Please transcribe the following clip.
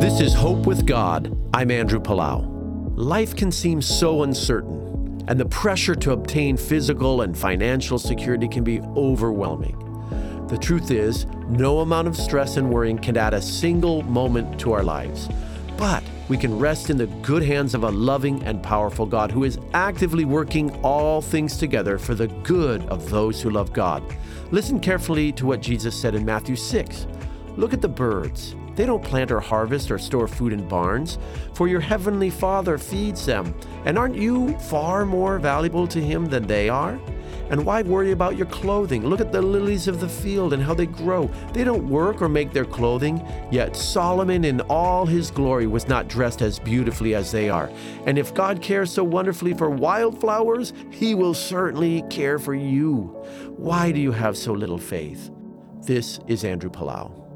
This is Hope with God. I'm Andrew Palau. Life can seem so uncertain, and the pressure to obtain physical and financial security can be overwhelming. The truth is, no amount of stress and worrying can add a single moment to our lives. But we can rest in the good hands of a loving and powerful God who is actively working all things together for the good of those who love God. Listen carefully to what Jesus said in Matthew 6. Look at the birds. They don't plant or harvest or store food in barns, for your heavenly Father feeds them. And aren't you far more valuable to Him than they are? And why worry about your clothing? Look at the lilies of the field and how they grow. They don't work or make their clothing, yet Solomon in all his glory was not dressed as beautifully as they are. And if God cares so wonderfully for wildflowers, he will certainly care for you. Why do you have so little faith? This is Andrew Palau.